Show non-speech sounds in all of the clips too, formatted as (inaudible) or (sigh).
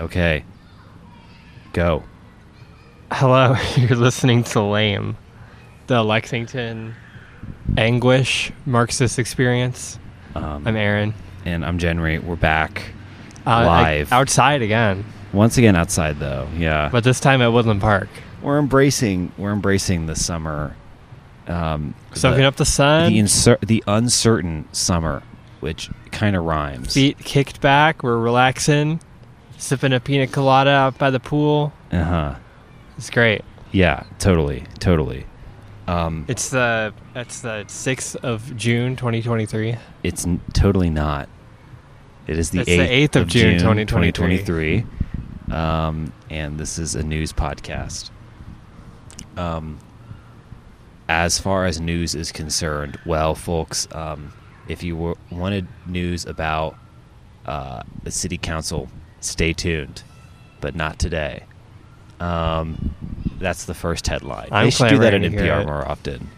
Okay. Go. Hello, (laughs) you're listening to Lame, the Lexington anguish Marxist experience. Um, I'm Aaron. and I'm January. We're back Uh, I- live. outside again, once again outside though. Yeah. but this time at Woodland Park. we're embracing we're embracing the summer. Um, Soaking the, up the sun, the the uncertain summer, which kind of rhymes. feet kicked back, we're relaxing, sipping a pina colada out by the pool. Uh huh. It's great. Yeah. Totally. Totally. Um, It's the it's the sixth of June, 2023. It's n- totally not. It is the 8th, 8th of June, 2023. 2023. Um, and this is a news podcast. Um, as far as news is concerned, well, folks, um, if you were, wanted news about uh, the city council, stay tuned, but not today. Um, that's the first headline. I'm they should do that in clamoring to hear NPR more often.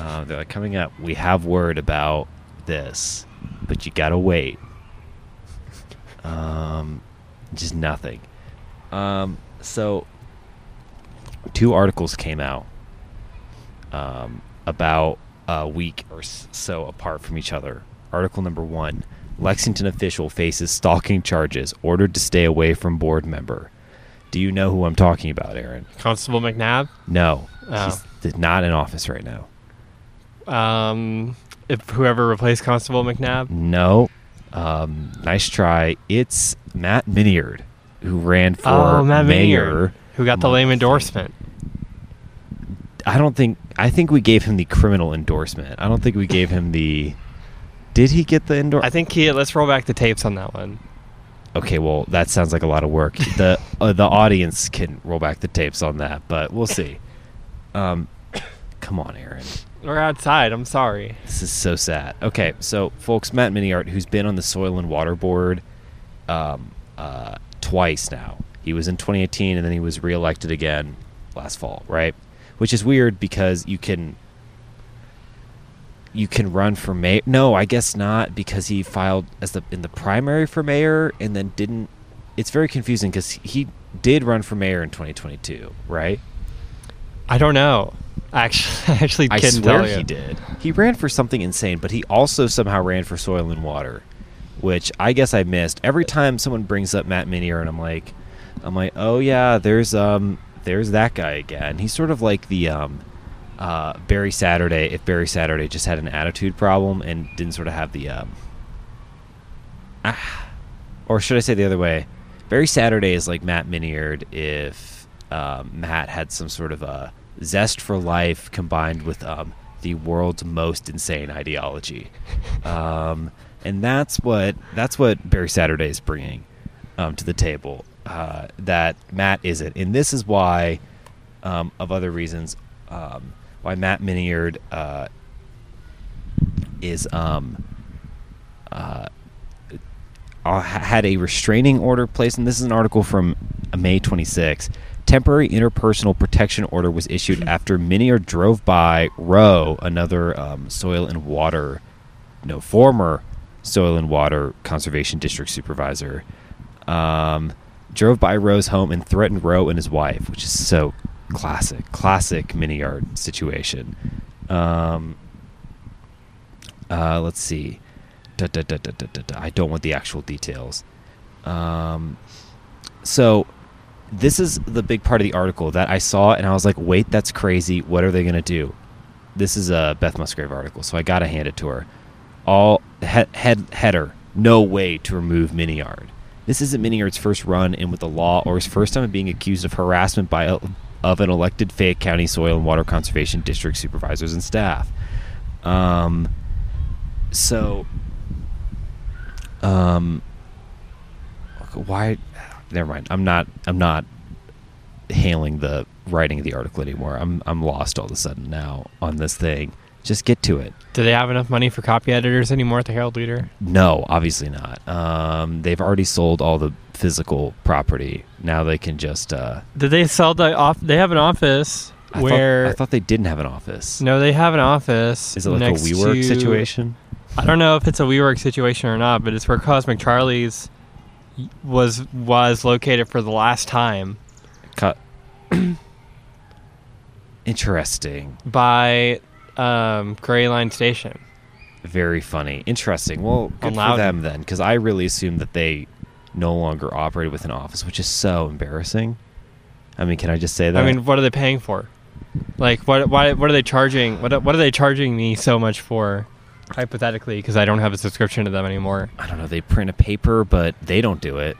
Uh, they're like, coming up, we have word about this, but you gotta wait. Um, just nothing. Um, so, two articles came out um, about a week or so apart from each other. Article number one Lexington official faces stalking charges, ordered to stay away from board member. Do you know who I'm talking about, Aaron? Constable McNabb. No. Oh. He's not in office right now. Um, if whoever replaced Constable McNabb. No. Um, nice try. It's Matt Miniard, who ran for Oh, Matt mayor. Miniard, who got the lame endorsement. I don't think. I think we gave him the criminal endorsement. I don't think we gave him the. Did he get the indoor? I think he. Let's roll back the tapes on that one. Okay, well, that sounds like a lot of work. the uh, The audience can roll back the tapes on that, but we'll see. Um, come on, Aaron. We're outside. I'm sorry. This is so sad. Okay, so folks, Matt Miniard, who's been on the Soil and Water Board um, uh, twice now. He was in 2018, and then he was reelected again last fall, right? Which is weird because you can you can run for mayor. No, I guess not because he filed as the in the primary for mayor and then didn't. It's very confusing because he did run for mayor in 2022, right? I don't know. Actually, (laughs) I actually I swear he did. He ran for something insane, but he also somehow ran for soil and water, which I guess I missed. Every time someone brings up Matt Miniard, and I'm like, I'm like, oh yeah, there's um, there's that guy again. He's sort of like the um, uh, Barry Saturday. If Barry Saturday just had an attitude problem and didn't sort of have the um, ah, or should I say the other way? Barry Saturday is like Matt Miniard if um, Matt had some sort of a zest for life combined with um, the world's most insane ideology, (laughs) um, and that's what that's what Barry Saturday is bringing um, to the table. Uh, that Matt isn't, and this is why, um, of other reasons, um, why Matt Miniard uh, is um, uh, uh, had a restraining order placed, and this is an article from May 26. Temporary interpersonal protection order was issued after Miniard drove by Roe, another um, soil and water, no, former soil and water conservation district supervisor, um, drove by Roe's home and threatened Roe and his wife, which is so classic, classic Miniard situation. Um, uh, let's see. Da, da, da. I don't want the actual details. Um, so this is the big part of the article that I saw, and I was like, "Wait, that's crazy! What are they going to do?" This is a Beth Musgrave article, so I got to hand it to her. All he- head header: No way to remove Miniard. This isn't Miniard's first run in with the law, or his first time being accused of harassment by a, of an elected Fayette County Soil and Water Conservation District supervisors and staff. Um, so um why never mind. I'm not i'm not hailing the writing of the article anymore. I'm i'm lost all of a sudden now on this thing just get to it Do they have enough money for copy editors anymore at the Herald Leader? no obviously not um they've already sold all the physical property now they can just uh Did they sell the off? They have an office I where thought, I thought they didn't have an office no, they have an office. is it like a WeWork to- situation I don't know if it's a WeWork situation or not, but it's where Cosmic Charlie's was was located for the last time Cut. (clears throat) Interesting. by um, Greyline Station. Very funny. Interesting. Well, good for them then, because I really assumed that they no longer operated with an office, which is so embarrassing. I mean, can I just say that? I mean, what are they paying for? Like, what why what are they charging? What what are they charging me so much for? Hypothetically, because I don't have a subscription to them anymore. I don't know. They print a paper, but they don't do it.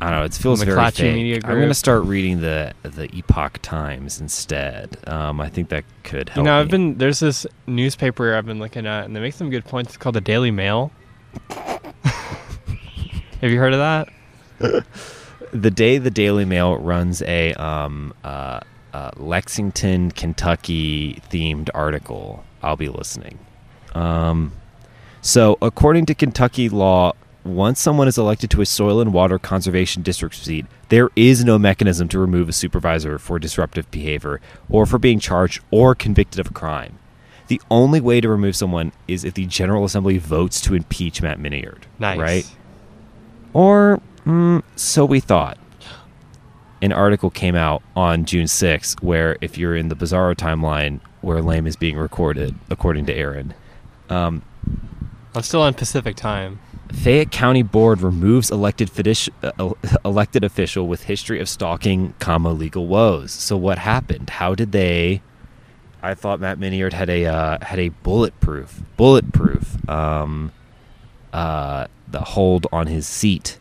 I don't know. It feels very fake. I'm going to start reading the the Epoch Times instead. Um, I think that could help. You know, I've me. been there's this newspaper I've been looking at, and they make some good points. It's called the Daily Mail. (laughs) have you heard of that? (laughs) the day the Daily Mail runs a um, uh, uh, Lexington, Kentucky themed article, I'll be listening. Um, so, according to Kentucky law, once someone is elected to a soil and water conservation district seat, there is no mechanism to remove a supervisor for disruptive behavior or for being charged or convicted of a crime. The only way to remove someone is if the General Assembly votes to impeach Matt Miniard. Nice. Right? Or, mm, so we thought. An article came out on June 6th where, if you're in the Bizarro timeline where Lame is being recorded, according to Aaron, um, I'm still on Pacific time. Fayette County Board removes elected fidici- uh, (laughs) elected official with history of stalking, comma legal woes. So what happened? How did they? I thought Matt Miniard had a uh, had a bulletproof bulletproof um, uh, the hold on his seat,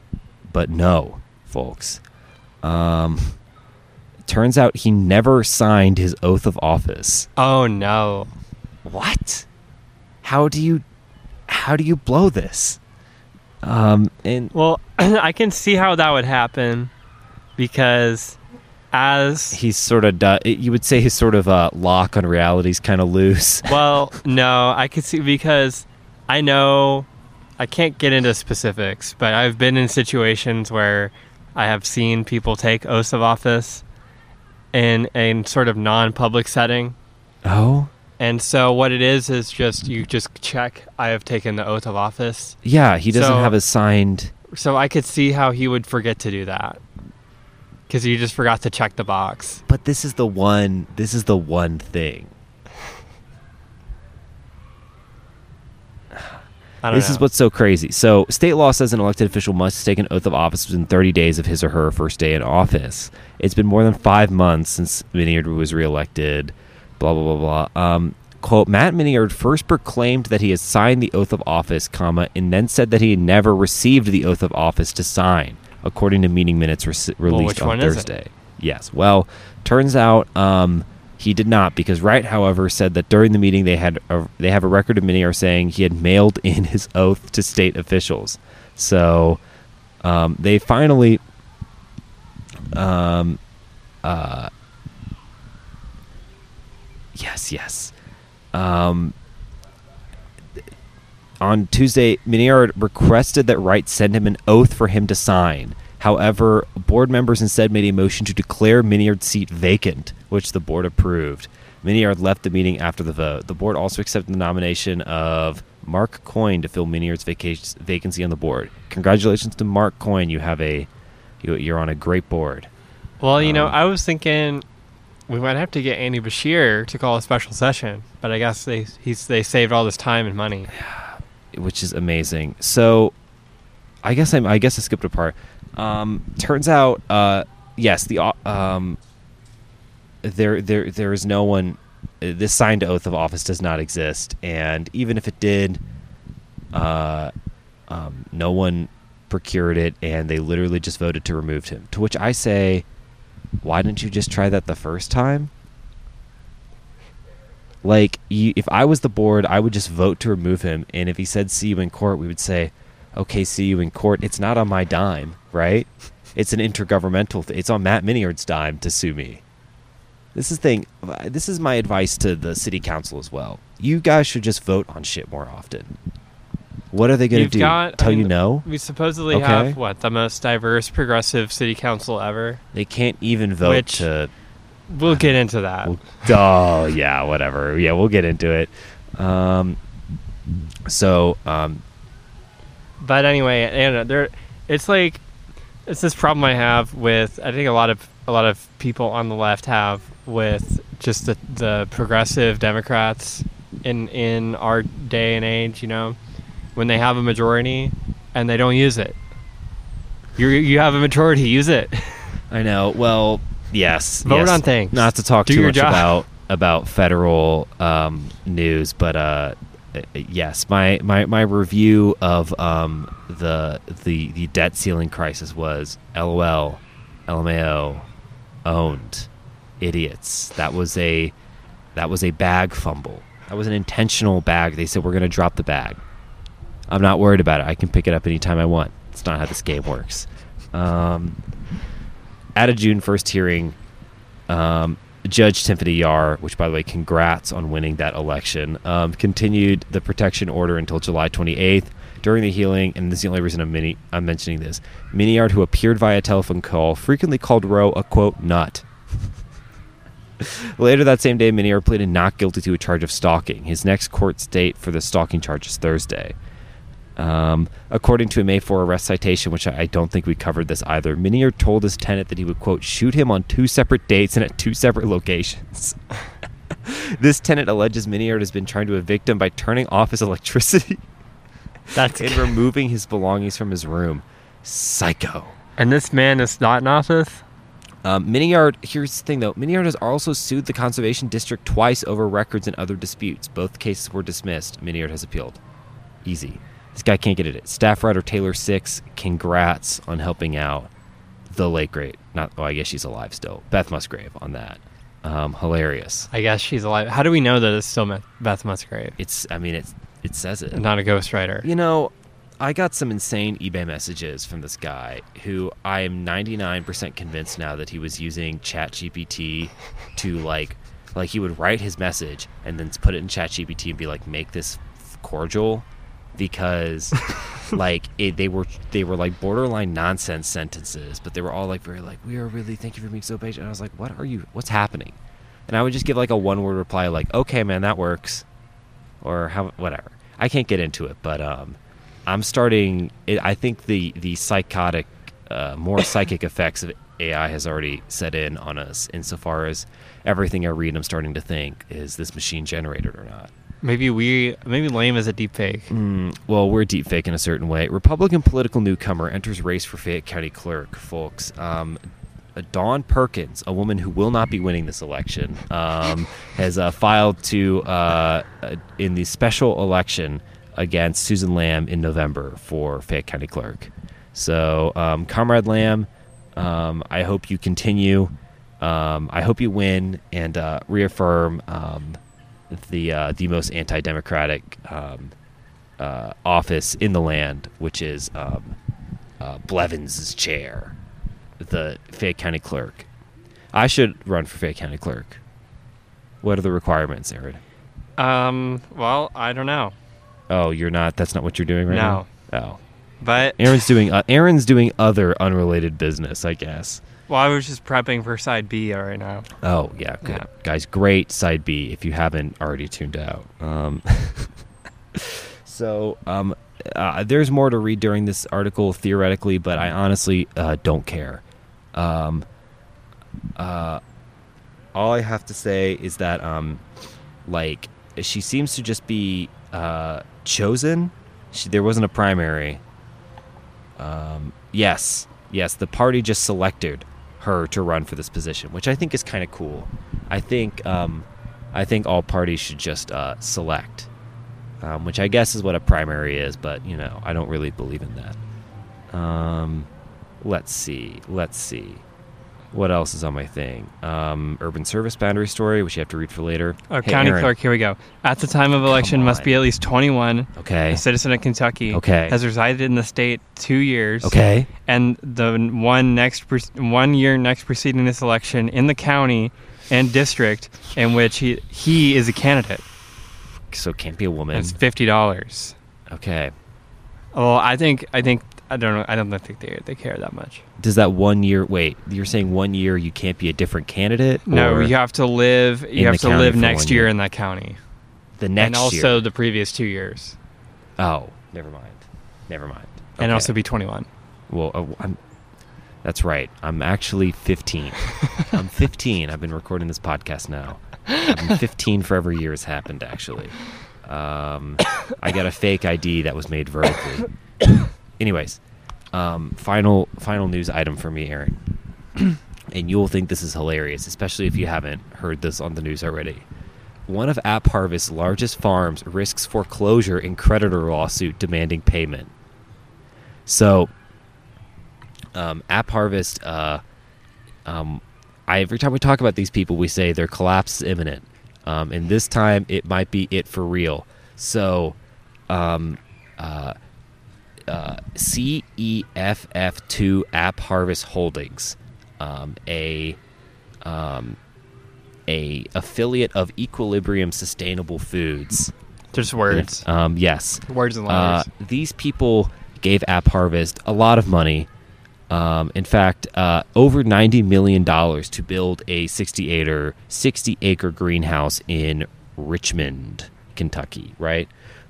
but no, folks. Um, turns out he never signed his oath of office. Oh no! What? How do you how do you blow this? Um, and Well, (clears throat) I can see how that would happen because as he's sort of du- you would say his sort of uh, lock on reality is kind of loose. (laughs) well, no, I could see because I know I can't get into specifics, but I've been in situations where I have seen people take oaths of office in a sort of non-public setting. Oh, And so what it is is just you just check I have taken the oath of office. yeah, he doesn't So- have a signed. So I could see how he would forget to do that. Cuz he just forgot to check the box. But this is the one. This is the one thing. I don't This know. is what's so crazy. So, state law says an elected official must take an oath of office within 30 days of his or her first day in office. It's been more than five months since Miniard was reelected. Blah blah blah blah. Um, quote: Matt Miniard first proclaimed that he had signed the oath of office, comma, and then said that he had never received the oath of office to sign, according to meeting minutes rec- released which on one is it? Thursday. Yes. Well, turns out um, he did not because Wright, however, said that during the meeting they had a, they have a record of Miniard saying he had mailed in (laughs) his oath to state officials. So um, they finally um, uh, yes, yes. Um, on Tuesday, Miniard requested that Wright send him an oath for him to sign. However, board members instead made a motion to declare Miniard's seat vacant, which the board approved. Miniard left the meeting after the vote. The board also accepted the nomination of Mark Coyne to fill Miniard's vaca- vacancy on the board. Congratulations to Mark Coyne. You have a you, you're on a great board. Well, you know, Um, I was thinking we might have to get Andy Beshear to call a special session, but I guess they he's they saved all this time and money. which is amazing. So, I guess I'm, I guess I skipped a part. Um, turns out, uh, yes, the um, there there there is no one. uh, This signed oath of office does not exist, and even if it did, uh, um, no one procured it, and they literally just voted to remove him. To which I say, why didn't you just try that the first time? Like, you, if I was the board, I would just vote to remove him. And if he said "see you in court," we would say, "Okay, see you in court." It's not on my dime, right? It's an intergovernmental. Th- it's on Matt Miniard's dime to sue me. This is thing. Uh, this is my advice to the city council as well. You guys should just vote on shit more often. What are they going to do? got- I Tell you mean, no? We supposedly Okay. have what the most diverse progressive city council ever. They can't even vote Which- to. We'll get into that. Well, oh yeah, whatever. Yeah, we'll get into it. Um, so um, But anyway, you know, there it's like it's this problem I have with I think a lot of a lot of people on the left have with just the the progressive Democrats in in our day and age, you know, when they have a majority and they don't use it. You you have a majority, use it. I know. Well, yes. Vote yes. on things. Not to talk Do too much job. about about federal um, news, but uh, uh, yes, my, my, my review of um, the the the debt ceiling crisis was LOL, LMAO, owned, idiots. That was a that was a bag fumble. That was an intentional bag. They said we're going to drop the bag. I'm not worried about it. I can pick it up anytime I want. It's not how this game works. Um, at a June 1st hearing, um, Judge Tiffany Yahr, which by the way, congrats on winning that election, um, continued the protection order until July 28th. During the hearing, and this is the only reason I'm, mini- I'm mentioning this, Miniard, who appeared via telephone call, frequently called Roe a quote nut. (laughs) Later that same day, Miniard pleaded not guilty to a charge of stalking. His next court date for the stalking charge is Thursday. Um, according to a May 4 arrest citation, which I, I don't think we covered this either, Miniard told his tenant that he would, quote, shoot him on two separate dates and at two separate locations. (laughs) this tenant alleges Miniard has been trying to evict him by turning off his electricity (laughs) That's and (laughs) removing his belongings from his room. Psycho. and this man is not in office. Um, Miniard, here's the thing though. Miniard has also sued the Conservation District twice over records and other disputes. Both cases were dismissed. Miniard has appealed. Easy. This guy can't get it. Staff writer Taylor Six, congrats on helping out the late great. Not, oh, I guess she's alive still. Beth Musgrave on that. Um, hilarious. I guess she's alive. How do we know that it's still Beth- Beth Musgrave, It's, I mean, it's, it says it. not a ghostwriter? You know, I got some insane eBay messages from this guy who I am 99% convinced now that he was using ChatGPT (laughs) to like like he would write his message and then put it in ChatGPT and be like make this cordial because (laughs) like it, they were they were like borderline nonsense sentences but they were all like very like we are really thank you for being so patient and I was like what are you what's happening and I would just give like a one word reply like okay man that works or how whatever. I can't get into it, but um, I'm starting. It, I think the the psychotic, uh, more (coughs) psychic effects of AI has already set in on us. Insofar as everything I read, I'm starting to think: is this machine generated or not? Maybe we, maybe lame is a deep fake. Mm, well, we're deep fake in a certain way. Republican political newcomer enters race for Fayette County clerk, folks. Um, uh, Dawn Perkins, a woman who will not be winning this election, um, (laughs) has uh, filed to uh, uh, in the special election against Susan Lamb in November for Fayette County clerk. So, um, Comrade Lamb, um, I hope you continue. Um, I hope you win and uh, reaffirm um, the uh, the most anti-democratic um, uh, office in the land, which is um, uh, Blevins' chair, the Fayette County clerk. I should run for Fayette County clerk. What are the requirements, Aaron? Um, well, I don't know, Oh, you're not. That's not what you're doing right No. now. Oh, but Aaron's doing. Uh, Aaron's doing other unrelated business, I guess. Well, I was just prepping for side B right now. Oh yeah, good Yeah. guys. Great side B. If you haven't already tuned out. Um, (laughs) so um, uh, there's more to read during this article theoretically, but I honestly uh, don't care. Um, uh, all I have to say is that um, like she seems to just be uh, chosen. She, there wasn't a primary. Um, yes, yes, the party just selected her to run for this position, which I think is kind of cool. I think um, I think all parties should just uh, select, um, which I guess is what a primary is, but you know I don't really believe in that. Um, let's see, let's see. What else is on my thing? Um, urban service boundary story, which you have to read for later. Oh, Hey, county Aaron. clerk. Here we go. At the time of election, must be at least 21. Okay. A citizen of Kentucky. Okay. Has resided in the state two years. Okay. And the one next pre- one year next preceding this election in the county and district in which he he is a candidate. So it can't be a woman. It's fifty dollars. Okay. Well, I think I think I don't know. I don't think they they care that much. Does that one year? Wait, you're saying one year you can't be a different candidate? No, you have to live. You have to live next year year. in that county, the next and also year. the previous two years, Oh, never mind. Never mind. and also be twenty one. Well, uh, I'm. That's right. I'm actually 15. (laughs) I'm 15. I've been recording this podcast now. Been 15 for every year has happened. Actually, um, I got a fake ID that was made vertically. (coughs) Anyways, um, final final news item for me, Aaron. (clears throat) and you'll think this is hilarious, especially if you haven't heard this on the news already. One of App Harvest's largest farms risks foreclosure in creditor lawsuit demanding payment. So, um, App Harvest, uh, um, I, every time we talk about these people, we say their collapse is imminent. Um, and this time, it might be it for real. So, um, uh, uh, CEFF2 App Harvest Holdings, um, a um, a affiliate of Equilibrium Sustainable Foods. Just words. Um, yes, words and uh, letters. these people gave App Harvest a lot of money. Um, in fact, uh, over ninety million dollars to build a sixty-eight or sixty-acre greenhouse in Richmond, Kentucky. Right,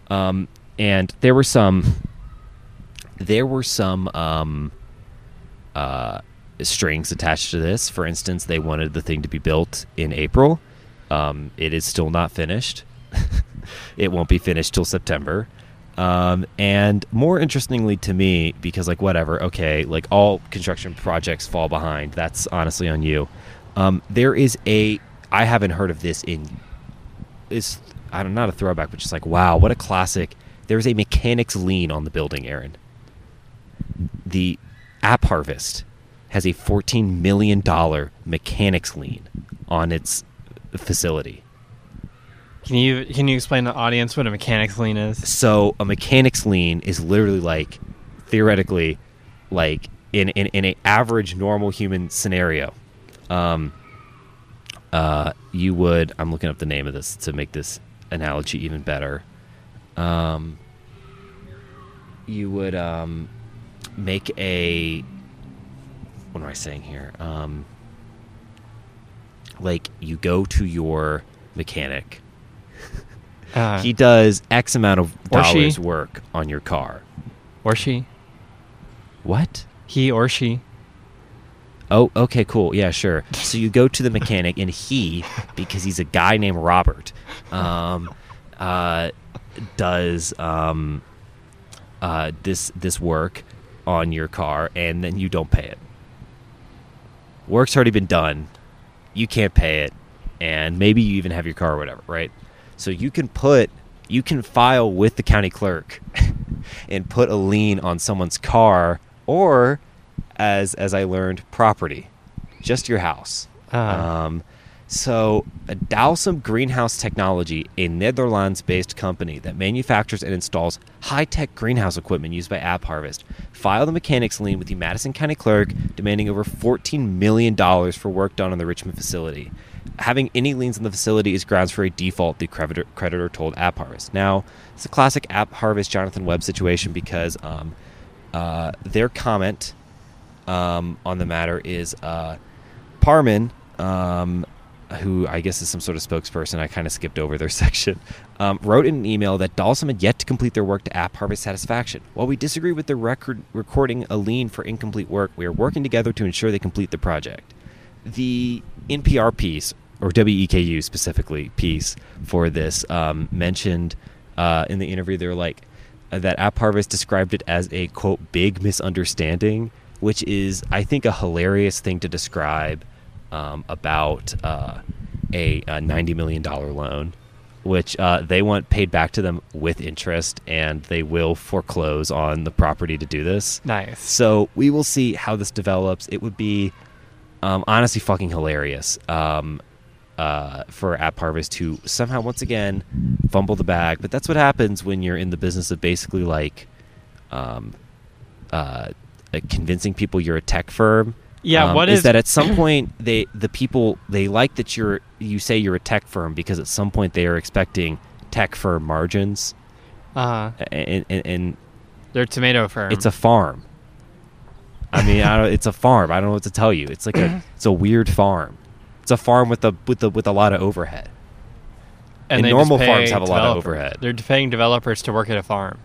um, and there were some, there were some um, uh, strings attached to this. For instance, they wanted the thing to be built in April. Um, it is still not finished. (laughs) it won't be finished till September. Um, and more interestingly to me, because like whatever, okay, like all construction projects fall behind. That's honestly on you. Um, there is a I haven't heard of this in is I don't not a throwback, but just like wow, what a classic. There's a mechanics lien on the building, Aaron. The App Harvest has a $14 million mechanics lien on its facility. Can you can you explain to the audience what a mechanics lien is? So a mechanics lien is literally like theoretically like in in, in a average normal human scenario. Um uh you would I'm looking up the name of this to make this analogy even better. Um you would um make a what am I saying here? Um like you go to your mechanic Uh, (laughs) he does X amount of Or she. dollars work on your car. or she, What? he or she. Oh, okay, cool. Yeah, sure. (laughs) So you go to the mechanic, and he, because he's a guy named Robert, um, uh, does um, uh, this this work on your car, and then you don't pay it. Work's already been done. You can't pay it, and maybe you even have your car or whatever, right? So you can put, you can file with the county clerk, (laughs) and put a lien on someone's car, or as as I learned, property, just your house. Uh, Um, so, uh, Dalsem Greenhouse Technology, a Netherlands-based company that manufactures and installs high-tech greenhouse equipment used by App Harvest, filed a mechanics lien with the Madison County Clerk, demanding over $14 million for work done on the Richmond facility. Having any liens on the facility is grounds for a default, the creditor, creditor told App Harvest. Now, it's a classic App Harvest Jonathan Webb situation because um, uh, their comment um, on the matter is uh, Parman, um, who I guess is some sort of spokesperson, I kind of skipped over their (laughs) section, um, wrote in an email that Dalsem had yet to complete their work to App Harvest satisfaction. While we disagree with the record recording a lien for incomplete work, we are working together to ensure they complete the project. The NPR piece, or WEKU specifically, piece for this um, mentioned uh, in the interview, they were like, uh, that App Harvest described it as a quote big misunderstanding, which is I think a hilarious thing to describe um, about uh, a, a ninety million dollar loan, which uh, they want paid back to them with interest, and they will foreclose on the property to do this. nice. So we will see how this develops. It would be um, honestly fucking hilarious um, uh, for App Harvest to somehow once again fumble the bag. But that's what happens when you're in the business of basically like um, uh, uh, convincing people you're a tech firm. Yeah, Um, what is is- that? At some point, they the people they like that you're you say you're a tech firm because at some point they are expecting tech firm margins, Uh, and, and, and they're a tomato firm. it's a farm. I mean, I don't, it's a farm. I don't know what to tell you. It's like a (clears throat) it's a weird farm. It's a farm with a with a with a lot of overhead. and they normal farms have a lot of overhead. They're paying developers to work at a farm.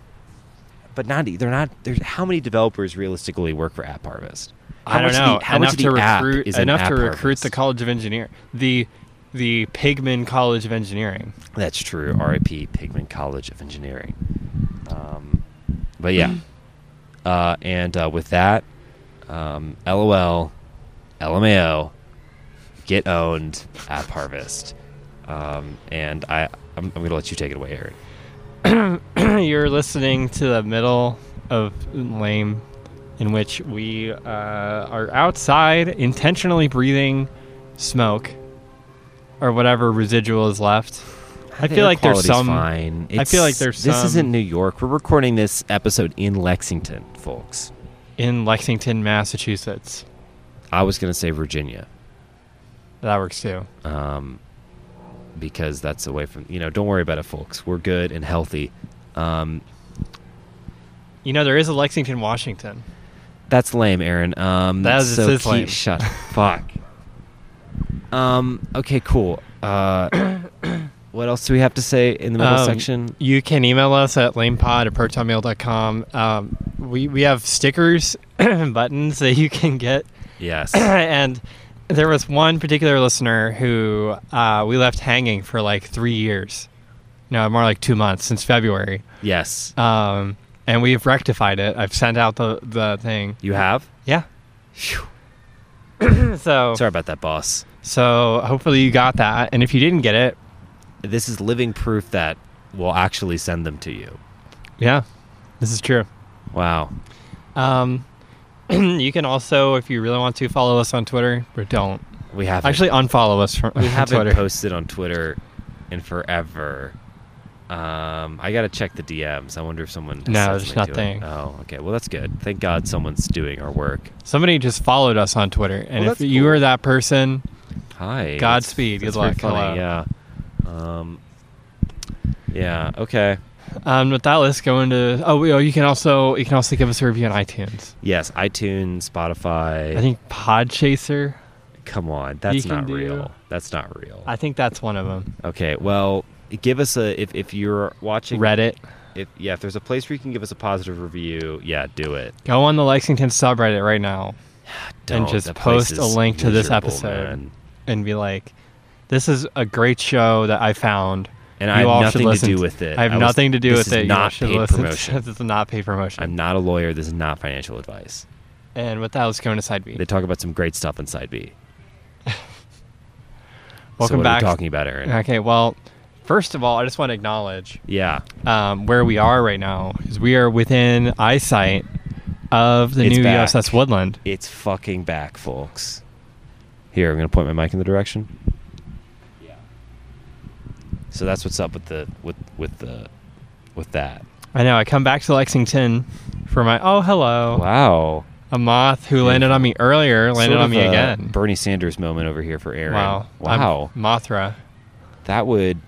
but not they're not. There's how many developers realistically work for App Harvest? How I don't know the- how enough much to recruit enough to recruit Harvest? the College of Engineer the the Pigman College of Engineering. That's true. R.I.P. Pigman College of Engineering. Um, but yeah, (clears throat) uh, and uh, with that, um, LOL, LMAO, get owned, App Harvest, um, and I I'm, I'm gonna let you take it away, Aaron. (clears throat) You're listening to the middle of lame, in which we uh, are outside intentionally breathing smoke or whatever residual is left. I The feel like there's some. Fine. I feel like there's this some- isn't New York. We're recording this episode in Lexington, folks. in Lexington, Massachusetts. I was gonna say Virginia. That works too. um, because that's away from you know. Don't worry about it, folks. We're good and healthy. Um, You know, there is a Lexington, Washington. That's lame, Aaron. Um, That is- so is lame. Shut. (laughs) fuck. Um. Okay. Cool. Uh, (coughs) what else do we have to say in the middle Um, section? You can email us at lamepod at protonmail.com. Um, we, we have stickers and (coughs) buttons that you can get. Yes. (coughs) and there was one particular listener who uh, we left hanging for like three years. No, more like two months since February. yes. Um, and we've rectified it. I've sent out the, the thing. You have. Yeah. Phew. (coughs) So Sorry about that, boss. so hopefully you got that. And if you didn't get it, This is living proof that we'll actually send them to you. yeah, this is true. Wow. Um, (clears throat) you can also, if you really want to, follow us on Twitter, but don't. We haven't Actually, unfollow us from (laughs) we haven't Twitter. posted on Twitter in forever. Um, I gotta check the DMs. I wonder if someone. has No, there's nothing. Oh, okay. Well, that's good. Thank God someone's doing our work. Somebody just followed us on Twitter, and Well, if you cool. are that person, Hi. Godspeed. That's, Good that's luck. funny. Yeah. Um. Yeah. Okay. um, with that, let's go into. Oh, oh, you can also you can also give us a review on iTunes. Yes. iTunes, Spotify. I think Podchaser. Come on, that's not do- real. That's not real. I think that's one of them. okay. Well, give us a if if you're watching Reddit. If yeah, if there's a place where you can give us a positive review, yeah, do it. Go on the Lexington subreddit right now Don't. just post a link to this episode. man. and be like, "This is a great show that I found." And I have nothing to do with it. I have was- nothing to do with it. Not paid promotion. (laughs) this is not paid promotion. I'm not a lawyer. This is not financial advice. and with that, let's go into side B. They talk about some great stuff in Side B. (laughs) so Welcome what back. Talking about, Aaron? Okay, well, first of all, I just want to acknowledge Yeah, um, where we are right now is we are within eyesight of the It's new back. USS Woodland. it's fucking back, folks. Here, I'm gonna point my mic in the direction. Yeah. So that's what's up with the with with the with that. I know. I come back to Lexington for my oh hello Wow. a moth who landed on me earlier landed Sort on of me a again. Bernie Sanders moment over here for Aaron. Wow. Wow. I'm Mothra. that would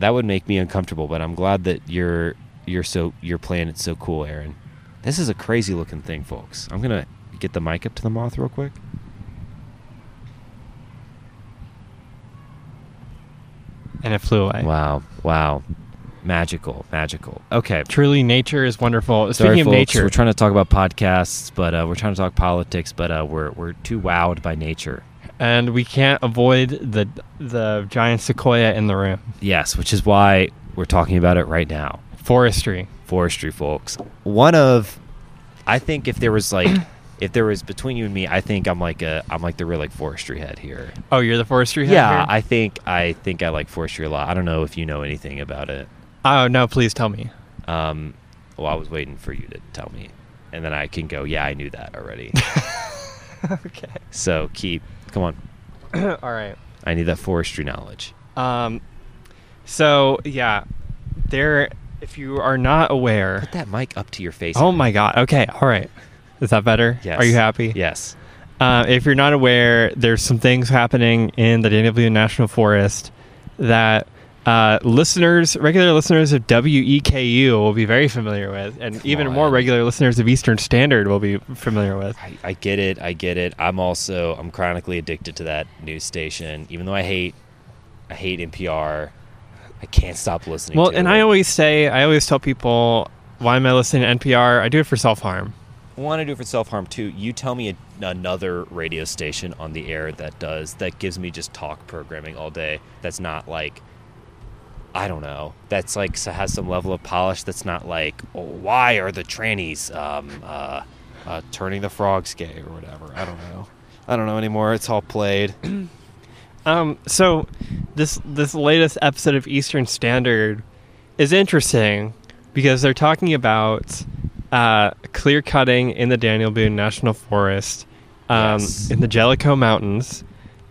that would make me uncomfortable but i'm glad that you're you're so you're playing it so cool aaron. This is a crazy looking thing folks. I'm gonna get the mic up to the moth real quick. And it flew away. wow. Wow. Magical. Magical. Okay. Truly, nature is wonderful. Sorry, Speaking of folks, nature, we're trying to talk about podcasts but uh, we're trying to talk politics but uh, we're we're too wowed by nature and we can't avoid the the giant sequoia in the room. yes which is why we're talking about it right now Forestry. forestry folks one of i think if there was like (coughs) if there was between you and me i think i'm like a i'm like the real like forestry head here Oh, you're the forestry head yeah here? i think i think i like forestry a lot i don't know if you know anything about it Oh no! Please tell me. um well i was waiting for you to tell me and then i can go yeah i knew that already (laughs) okay. so keep come on (clears throat) All right. i need that forestry knowledge Um. So yeah, there. If you are not aware. put that mic up to your face Oh my God. Okay. All right. Is that better? yes Are you happy? yes Uh, if you're not aware, there's some things happening in the Daniel Boone National Forest that uh, listeners, regular listeners of WEKU, will be very familiar with, and Come even more regular listeners of Eastern Standard will be familiar with. I, I get it. I get it. I'm also I'm chronically addicted to that news station. Even though I hate I hate NPR, I can't stop listening. Well, and it. I always say, I always tell people, why am I listening to NPR? I do it for self harm. I want to do it for self harm too. You tell me a, another radio station on the air that does that gives me just talk programming all day. That's not like I don't know. That's like so has some level of polish. That's not like oh, why are the trannies um, uh, uh, turning the frogs gay or whatever. I don't know. I don't know anymore. It's all played. (clears throat) Um, so this this latest episode of Eastern Standard is interesting because they're talking about uh, clear cutting in the Daniel Boone National Forest um, Yes. in the Jellico Mountains.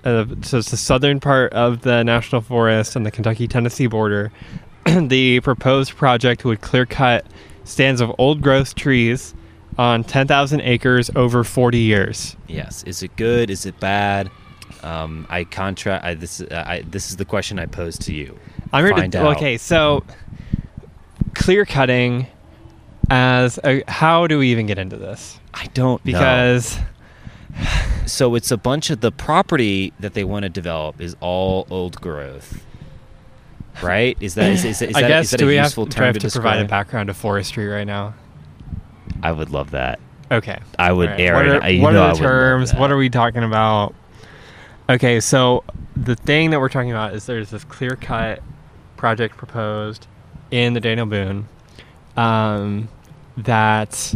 Uh, so it's the southern part of the national forest on the Kentucky Tennessee border. (clears throat) the proposed project would clear cut stands of old growth trees on 10,000 acres over 40 years. Yes. Is it good? Is it bad? Um, I contract. I, this. Uh, I, this is the question I pose to you. I'm here Find to out. okay. So clear cutting as a, how do we even get into this? I don't know. So it's a bunch of the property that they want to develop is all old growth, right? Is that is, is, is I that, guess is that do a we have, useful do I term have to, to, provide a background of forestry right now? I would love that. Okay. I would, right. What are, I, what are the terms? What are we talking about? Okay, so the thing that we're talking about is there's this clear cut project proposed in the Daniel Boone um, that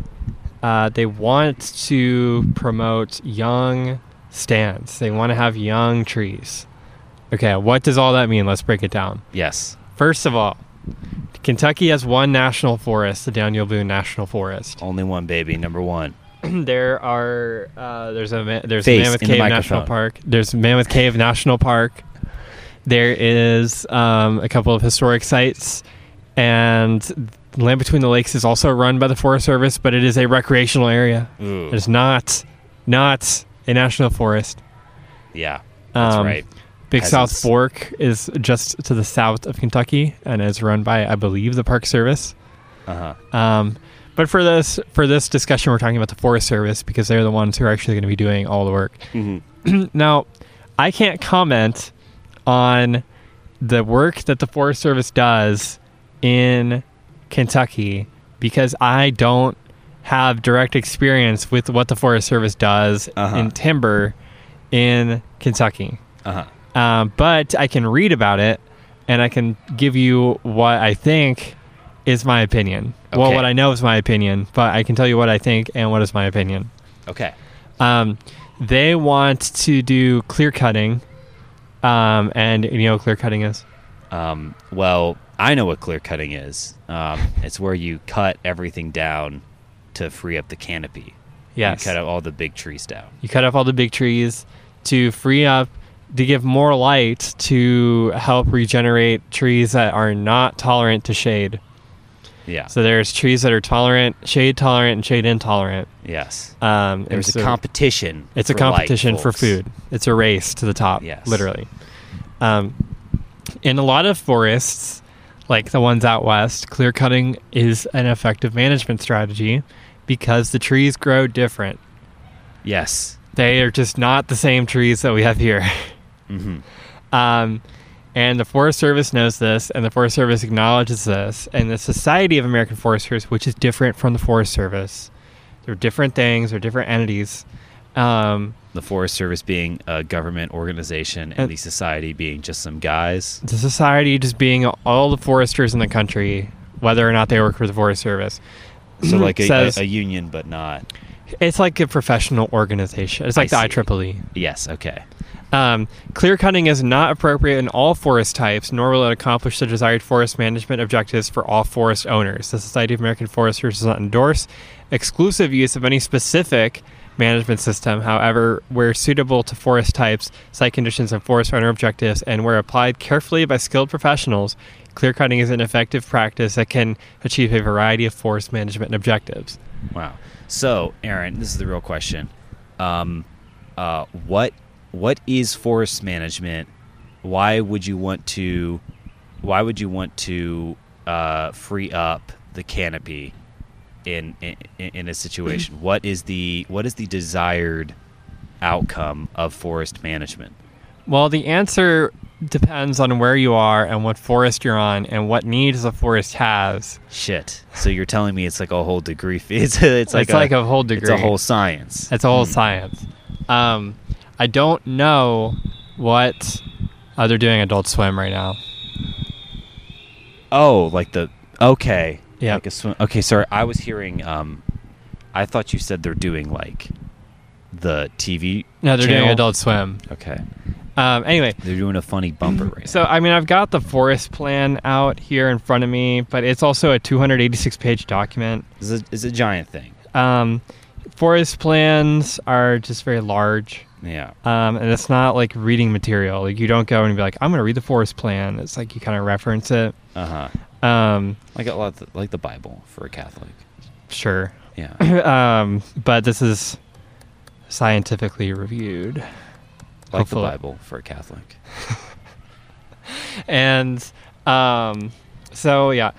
uh, they want to promote young stands. They want to have young trees. Okay, what does all that mean? Let's break it down. Yes. First of all, Kentucky has one national forest, the Daniel Boone National Forest. Only one baby. Number one. (clears throat) there are uh, there's a there's Face Mammoth in the Cave National. Park. There's Mammoth Cave National Park. There is um, a couple of historic sites, and Land Between the Lakes is also run by the Forest Service, but it is a recreational area. Ooh. It is not not a national forest. Yeah. That's Um, right. Big South Fork is just to the south of Kentucky and is run by, I believe, the Park Service. Uh huh. Um, but for this for this discussion, we're talking about the Forest Service because they're the ones who are actually going to be doing all the work. Mm-hmm. (clears throat) now, I can't comment on the work that the Forest Service does in Kentucky because I don't have direct experience with what the Forest Service does Uh-huh. in timber in Kentucky. Uh huh. Um, but I can read about it and I can give you what I think is my opinion. Well, what I know is my opinion, but I can tell you what I think and what is my opinion. Okay. Um, they want to do clear cutting, um, and you know what clear cutting is. Um, well, I know what clear cutting is. Um, it's where you cut everything down to free up the canopy. Yes, You cut out all the big trees down. you cut off all the big trees to free up to give more light to help regenerate trees that are not tolerant to shade. Yeah. So there's trees that are tolerant, shade tolerant, and shade intolerant. yes. Um, There's so a competition. It's a for light, competition for food. It's a race to the top. Yes. literally. Um, in a lot of forests, like the ones out west, clear cutting is an effective management strategy because the trees grow different. Yes. They are just not the same trees that we have here. (laughs) hmm Um, and the Forest Service knows this, and the Forest Service acknowledges this. And the Society of American Foresters, which is different from the Forest Service, they're different things, they're different entities. Um, The Forest Service being a government organization and Uh, the society being just some guys. the society just being all the foresters in the country, whether or not they work for the Forest Service. So like a, says- a, a union, but not. It's like a professional organization. It's I like the see. IEEE. Yes. Okay. Um, clear cutting is not appropriate in all forest types, nor will it accomplish the desired forest management objectives for all forest owners. The Society of American Foresters does not endorse exclusive use of any specific management system. However, where suitable to forest types, site conditions, and forest owner objectives, and where applied carefully by skilled professionals, clear cutting is an effective practice that can achieve a variety of forest management objectives. Wow. So, Aaron, this is the real question. Um, uh, what what is forest management? Why would you want to? Why would you want to uh, free up the canopy in, in in a situation? what is the what is the desired outcome of forest management? Well, the answer depends on where you are and what forest you're on and what needs the forest has. Shit. So you're telling me it's like a whole degree? (laughs) It's it's like it's like a whole degree. it's a whole science. It's a whole Hmm. science. Um, I don't know what uh, they're doing Adult Swim right now. Oh, like the okay. Yeah. Like a swim. Okay, sorry. I was hearing. Um, I thought you said they're doing like the TV. No, they're doing? Adult Swim. Okay. Um, anyway, They're doing a funny bumper right so I mean, I've got the forest plan out here in front of me, but it's also a 286 page document. now. It's a, it's a giant thing. Um, forest plans are just very large. Yeah. Um, and it's not like reading material. Like you don't go and be like, I'm going to read the forest plan. It's like you kind of reference it. Uh huh. Um, Like a lot, like the Bible for a Catholic. sure. Yeah. (laughs) um, but this is scientifically reviewed. Like the Bible for a Catholic. (laughs) and um, so yeah,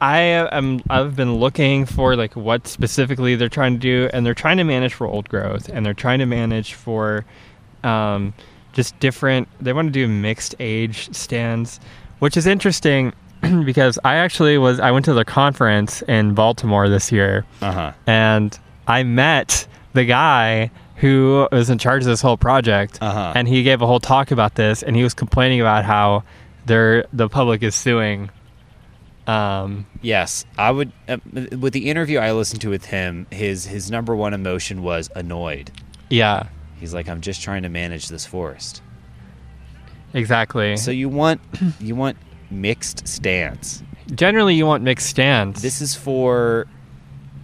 I am. I've been looking for like what specifically they're trying to do, and they're trying to manage for old growth, and they're trying to manage for um, just different. They want to do mixed age stands, which is interesting (clears throat) because I actually was. I went to the conference in Baltimore this year, Uh huh. and I met the guy who was in charge of this whole project, Uh-huh. and he gave a whole talk about this, and he was complaining about how they're, the public is suing. Um, Yes, I would. Uh, with the interview I listened to with him, his his number one emotion was annoyed. yeah, He's like, I'm just trying to manage this forest. exactly. So you want you want mixed stands. Generally, you want mixed stands. This is for,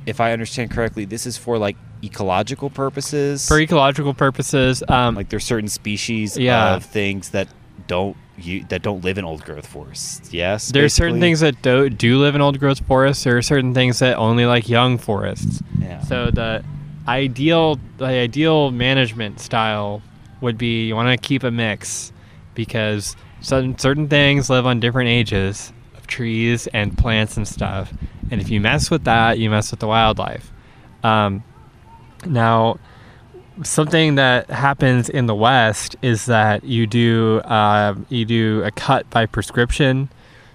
if I understand correctly, this is for like ecological purposes. for ecological purposes. Um, like there's certain species Yeah. of things that don't you that don't live in old growth forests. Yes, there are certain things that do, do live in old growth forests. There are certain things that only like young forests. Yeah. So the ideal the ideal management style would be you want to keep a mix because certain certain things live on different ages of trees and plants and stuff. And if you mess with that, you mess with the wildlife. Um, now, something that happens in the West is that you do uh, you do a cut by prescription.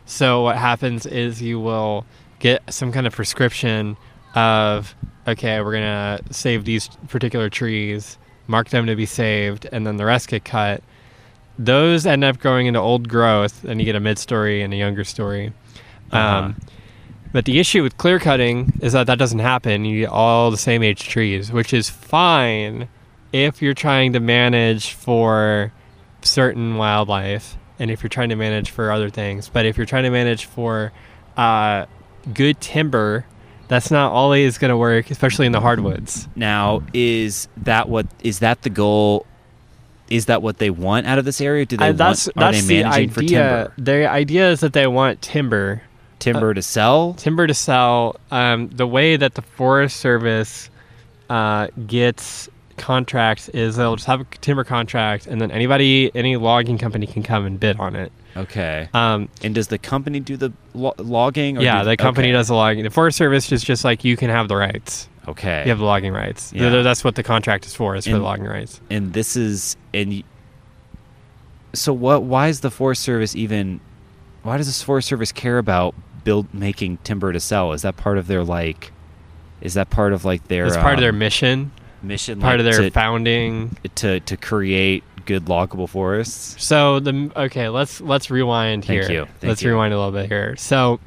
So what happens is you will get some kind of prescription of okay, we're gonna save these particular trees, mark them to be saved, and then the rest get cut. Those end up growing into old growth, and you get a mid story and a younger story. Uh-huh. Um, but the issue with clear cutting is that that doesn't happen. You get all the same age trees, which is fine if you're trying to manage for certain wildlife and if you're trying to manage for other things. But if you're trying to manage for uh, good timber, that's not always going to work, especially in the hardwoods. Now, is that what is that the goal? Is that what they want out of this area? Do they Uh, that's want? Are that's they the managing for idea. timber? The idea is that they want timber Timber to sell? timber to sell. Um, the way that the Forest Service uh, gets contracts is they'll just have a timber contract, and then anybody, any logging company can come and bid on it. Okay. Um, And does the company do the lo- logging? Or yeah, do- the company okay. does the logging. The Forest Service is just like you can have the rights. Okay. You have the logging rights. Yeah. That's what the contract is for. Is for the logging rights. and this is and so what why is the forest service even why does the forest service care about build making timber to sell is that part of their like is that part of like their It's part of their um, mission. mission Part like, of their to, founding. to to create good loggable forests So the okay, let's let's rewind Thank here. you. Thank let's you. rewind a little bit here. So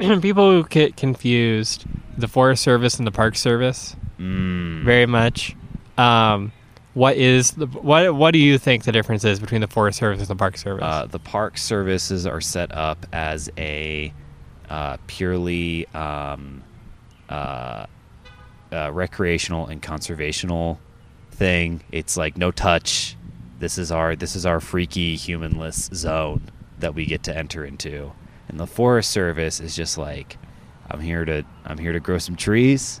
(clears throat) people who get confused the Forest Service and the Park Service mm. very much. Um, what is the what? What do you think the difference is between the Forest Service and the Park Service? uh, the park services are set up as a uh, purely um, uh, uh, recreational and conservational thing. It's like no touch. This is our this is our freaky humanless zone that we get to enter into. And the Forest Service is just like I'm here to I'm here to grow some trees.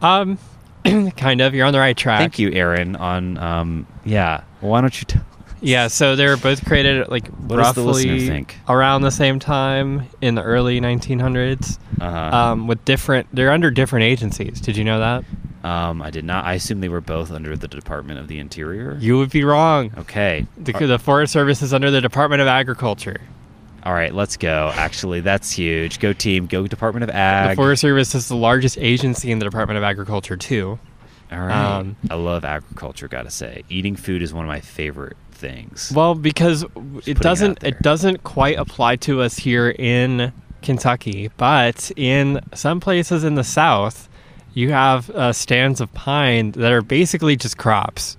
um, (clears throat) kind of. You're on the right track. Thank you, Aaron. On um, yeah. Why don't you tell? Yeah, so they were both created like What roughly think? around the same time in the early 1900s, Uh, um, with different. They're under different agencies. Did you know that? Um, I did not. I assume they were both under the Department of the Interior. You would be wrong. okay. The, the Forest Service is under the Department of Agriculture. All right, let's go. Actually, that's huge. Go team. Go Department of Ag. The Forest Service is the largest agency in the Department of Agriculture too. All right. um, I love agriculture. Gotta say, eating food is one of my favorite things. Well, because it it doesn't there. it doesn't quite apply to us here in Kentucky, but in some places in the South, you have uh, stands of pine that are basically just crops.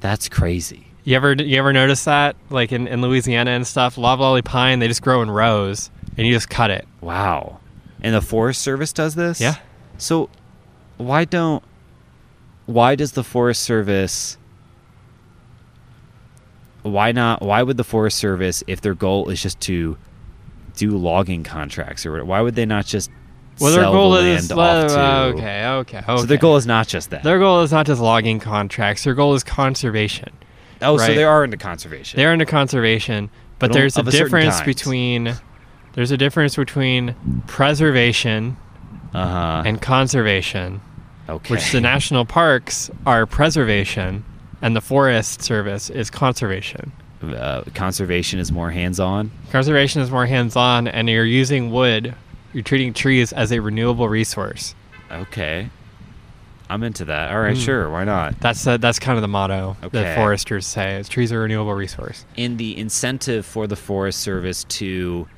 That's crazy. You ever you ever notice that like in, in Louisiana and stuff, loblolly pine they just grow in rows and you just cut it. Wow. And the Forest Service does this? Yeah. So why don't why does the Forest Service why not why would the Forest Service if their goal is just to do logging contracts or why would they not just Well, their sell goal the is land off to uh, okay, okay, okay. So their goal is not just that. their goal is not just logging contracts. Their goal is conservation. Oh, so they are into conservation. They're into conservation, but But there's a a difference between there's a difference between preservation uh-huh. and conservation, okay. which the national parks are preservation and the forest service is conservation. uh, conservation is more hands-on. Conservation is more hands-on and you're using wood, you're treating trees as a renewable resource. Okay. I'm into that. All right, Mm. sure, why not? That's uh, that's kind of the motto Okay. that foresters say. Is trees are a renewable resource. in the incentive for the Forest Service to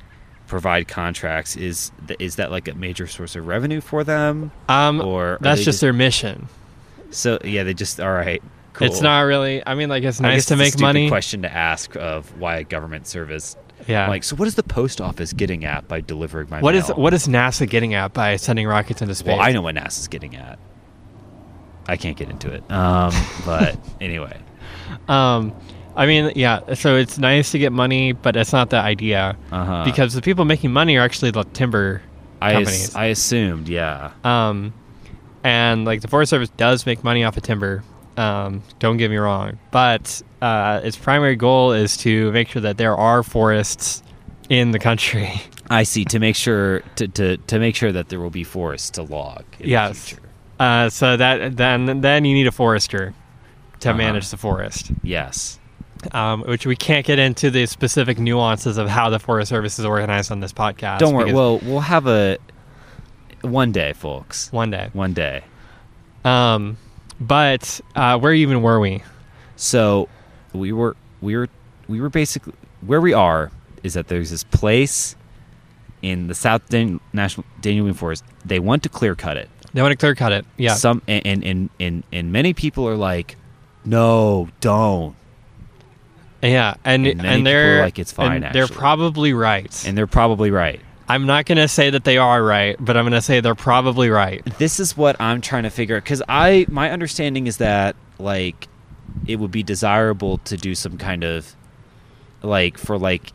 provide contracts is th- is that like a major source of revenue for them Um, or that's they just their mission. so yeah they just all right cool It's not really. I mean, like it's nice to it's make stupid money. question to ask of why a government service Yeah. like so what is the post office getting at by delivering my What is mail? what is NASA getting at by sending rockets into space? well I know what NASA's getting at I can't get into it um (laughs) but anyway Um, I mean, yeah. So it's nice to get money, but it's not the idea uh-huh because the people making money are actually the timber I, companies. as- I assumed yeah um, and like the Forest Service does make money off of timber. Um, don't get me wrong, but uh, its primary goal is to make sure that there are forests in the country. I see. To make sure to, to, to make sure that there will be forests to log. In Yes. Uh, so that then then you need a forester to Uh-huh. manage the forest. Yes. um, which we can't get into the specific nuances of how the Forest Service is organized on this podcast. Don't worry. Well, we'll have a one day, folks. one day. One day. Um, but uh, where even were we? So we were we were we were basically where we are is that there's this place in the South Dan- National Daniel Forest. They want to clear cut it. They want to clear cut it. Yeah. Some and and and and, many people are like, no, don't. yeah, and and and they're like, "It's fine, and They're probably right. And they're probably right. I'm not gonna say that they are right, but I'm gonna say they're probably right. this is what I'm trying to figure out because I my understanding is that like it would be desirable to do some kind of like for like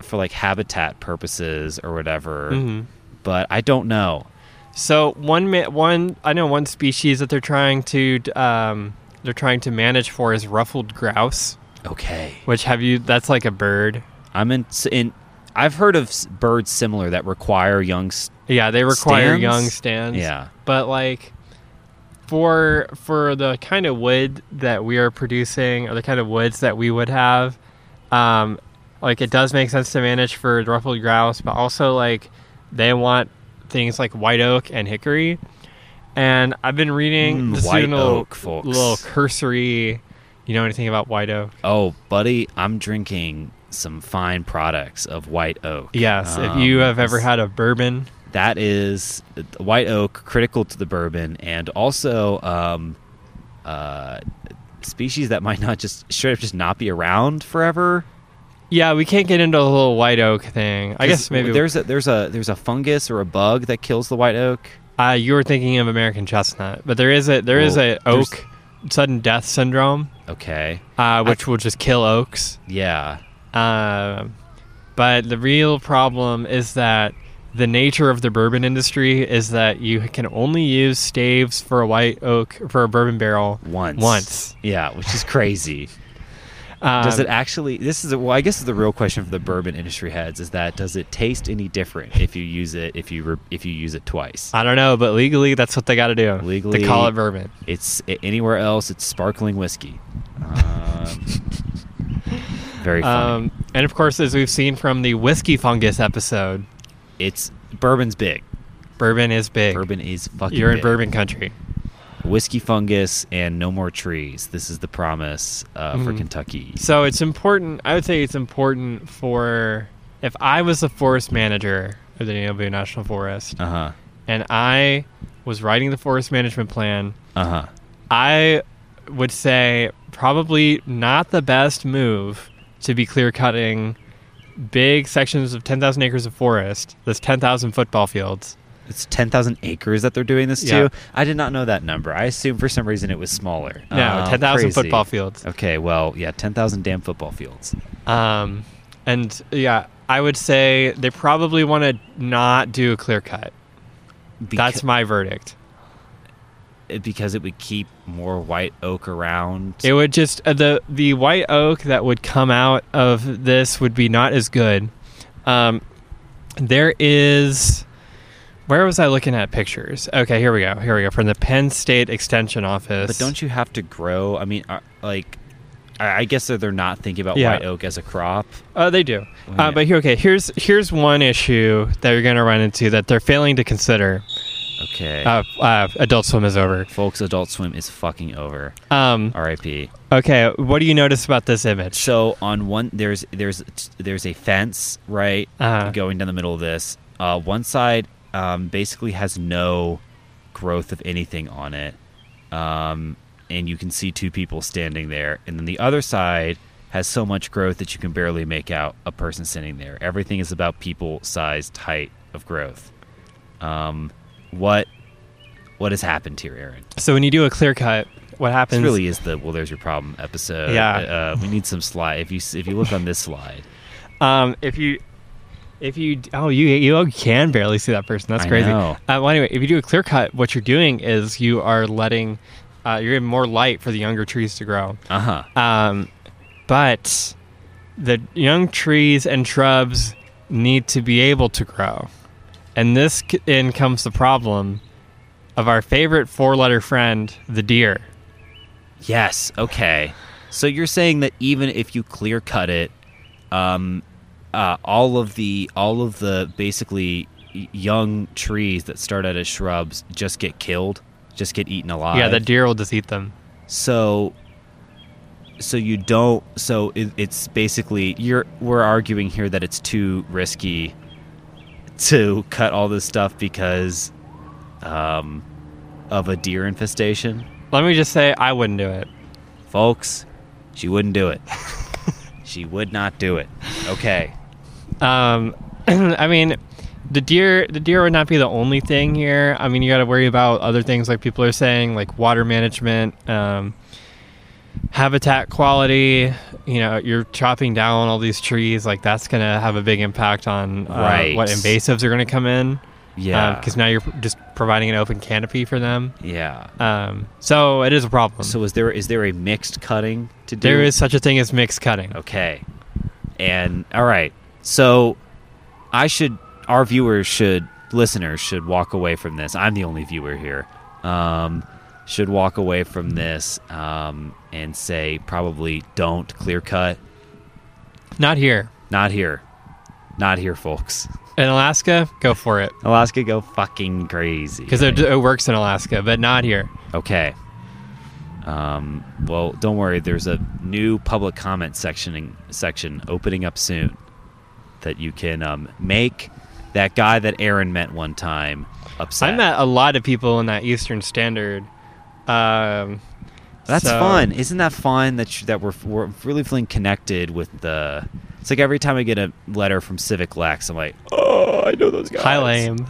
for like habitat purposes or whatever, hmm but I don't know. So one one I know one species that they're trying to um, they're trying to manage for is ruffled grouse. Okay, Which have you? That's like a bird. I'm in. in I've heard of birds similar that require young. s- Yeah, they require Stands? young stands. Yeah. but like for for the kind of wood that we are producing or the kind of woods that we would have um like it does make sense to manage for ruffled grouse but also like they want things like white oak and hickory and i've been reading Mm, just white doing a little, oak, folks. little cursory you know anything about white oak Oh, buddy, I'm drinking some fine products of white oak. yes if you Um, have ever had a bourbon that is uh, white oak critical to the bourbon and also um, uh, species that might not just straight up just not be around forever yeah we can't get into the whole white oak thing. I guess maybe there's a there's a there's a fungus or a bug that kills the white oak? Uh, you were thinking of American chestnut, but there is a there is Well, a oak sudden death syndrome, okay. uh, which will just kill oaks. yeah. Um but the real problem is that the nature of the bourbon industry is that you can only use staves for a white oak for a bourbon barrel once. once. yeah which is crazy (laughs) does Um, it actually? This is a, well, I guess is the real question for the bourbon industry heads is that does it taste any different if you use it if you re, if you use it twice? I don't know, but legally, that's what they got to do. Legally- they call it bourbon. It's anywhere else. It's sparkling whiskey. Um, (laughs) very funny. Um, and of course, as we've seen from the whiskey fungus episode, it's bourbon's big. bourbon is big. Bourbon is fucking. You're in bourbon country. Whiskey fungus and no more trees. This is the promise uh, for Mhm. Kentucky. So it's important. I would say it's important for if I was the forest manager of the Daniel Boone National Forest Uh huh. and I was writing the forest management plan, Uh huh. I would say probably not the best move to be clear cutting big sections of 10,000 acres of forest, that's 10,000 football fields. It's ten thousand acres that they're doing this Yeah. to. I did not know that number. I assumed for some reason it was smaller. No, Oh, 10,000 football fields. Okay, well, yeah, ten thousand damn football fields. Um, and yeah, I would say they probably want to not do a clear cut. That's my verdict. because it would keep more white oak around. It would just uh, the the white oak that would come out of this would be not as good. Um, there is. Where was I looking at pictures? Okay, here we go. Here we go from the Penn State Extension Office. but don't you have to grow? I mean, are, like, I guess that they're not thinking about Yeah. white oak as a crop. Oh, they do. Well, Uh, but here, okay. Here's here's one issue that you're going to run into that they're failing to consider. Okay, Uh, uh, Adult Swim is over. folks, Adult Swim is fucking over. Um, R.I.P. okay, what do you notice about this image? So on one, there's there's there's a fence right Uh-huh. going down the middle of this. Uh, one side um, basically has no growth of anything on it, um, and you can see two people standing there. And then the other side has so much growth that you can barely make out a person sitting there. Everything is about people sized height of growth. Um, what what has happened here, Aaron? So when you do a clear cut, what happens? This really is the well. There's your problem episode. Yeah. uh, we need some slide. If you if you look on this slide, Um, if you, if you, oh, you you can barely see that person. That's I crazy. Uh, well, anyway, if you do a clear cut, what you're doing is you are letting, uh, you're giving more light for the younger trees to grow. uh huh. Um, but the young trees and shrubs need to be able to grow, and this in comes the problem of our favorite four-letter friend, the deer. Yes. Okay. So you're saying that even if you clear cut it, um, uh, all of the all of the basically young trees that start out as shrubs just get killed, just get eaten alive. Yeah, the deer will just eat them. So, so you don't. So it, it's basically you're. We're arguing here that it's too risky to cut all this stuff because um, of a deer infestation, Let me just say, I wouldn't do it. folks. She wouldn't do it. (laughs) she would not do it. Okay. Um, (clears throat) I mean, the deer, the deer would not be the only thing here. I mean, you got to worry about other things like people are saying, like water management, um, habitat quality. You know, you're chopping down all these trees, like that's gonna have a big impact on uh, Right. what invasives are gonna come in. Yeah. because now you're just providing an open canopy for them. yeah. Um, so it is a problem. So is there is there a mixed cutting to do? there is such a thing as mixed cutting. Okay. And all right. So I should our viewers should listeners should walk away from this. I'm the only viewer here. Um should walk away from this um, and say probably don't clear cut. Not here Not here. Not here, folks. in Alaska. Go for it Alaska go fucking crazy. because it, it works in Alaska, but not here. Okay. Um, well, don't worry. There's a new public comment section section opening up soon that you can um, make that guy that Aaron met one time upset. I met a lot of people in that Eastern Standard. Um, That's so- fun. Isn't that fun that you, that we're we're really feeling connected with the. It's like every time I get a letter from CivicLex, I'm like, oh, I know those guys. Hi, lame.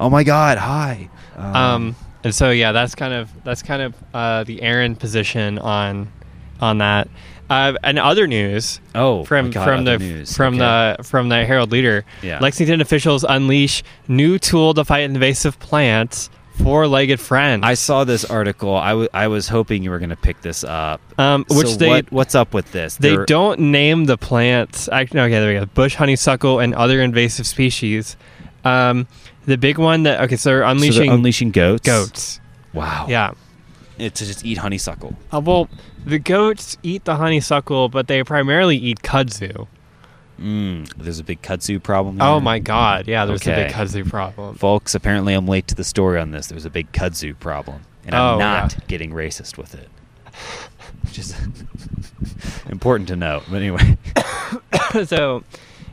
Oh my god, hi. Um, and so yeah, that's kind of that's kind of uh, the Aaron position on on that. Uh, and other news oh, from God, from the news. from Okay. the from the Herald Leader. Yeah. Lexington officials unleash new tool to fight invasive plants: four-legged friends. I saw this article. I, w- I was hoping you were going to pick this up. um, which So they what, what's up with this? they They're- don't name the plants. Actually, okay, there we go. Bush honeysuckle and other invasive species. Um, the big one that okay, so they're so they're unleashing unleashing goats. goats. Wow. Yeah. It, to just eat honeysuckle. Uh, well, the goats eat the honeysuckle, but they primarily eat kudzu. Mm, there's a big kudzu problem. Oh my god, yeah, there's a big kudzu problem. Folks, apparently I'm late to the story on this. There's a big kudzu problem, and I'm Oh, not yeah. getting racist with it. (laughs) Which is (laughs) important to know. But anyway, (coughs) so,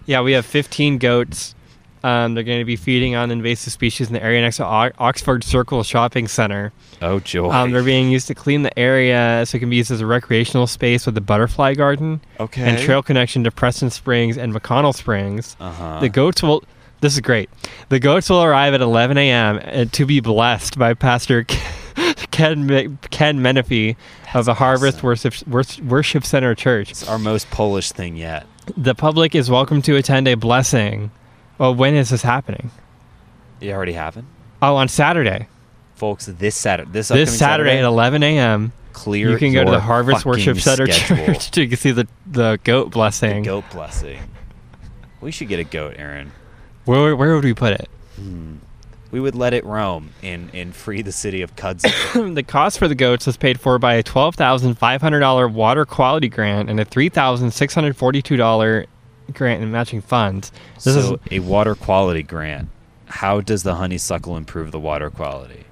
yeah, we have 15 goats. Um, they're going to be feeding on invasive species in the area next to o- Oxford Circle Shopping Center. oh joy. Um, they're being used to clean the area so it can be used as a recreational space with the butterfly garden okay. and trail connection to Preston Springs and McConnell Springs. Uh-huh. The goats will. This is great. The goats will arrive at 11 a.m. and to be blessed by Pastor (laughs) Ken Ken Menifee of the Harvest awesome. Worship, Worship Center Church. It's our most Polish thing yet. The public is welcome to attend a blessing. Well, when is this happening? It already happened, Oh, on Saturday. folks. This Saturday. This, This Saturday, at 11 a.m. Clear. You can go to your the Harvest Worship Center (laughs) schedule. Church to see the the goat The blessing. goat blessing. We should get a goat, Aaron. Where where would we put it? Hmm. We would let it roam and, and free the city of kudzu. (coughs) the cost for the goats was paid for by a twelve thousand five hundred dollar water quality grant and a three thousand six hundred forty two dollar grant and matching funds. This so is a water quality grant. How does the honeysuckle improve the water quality?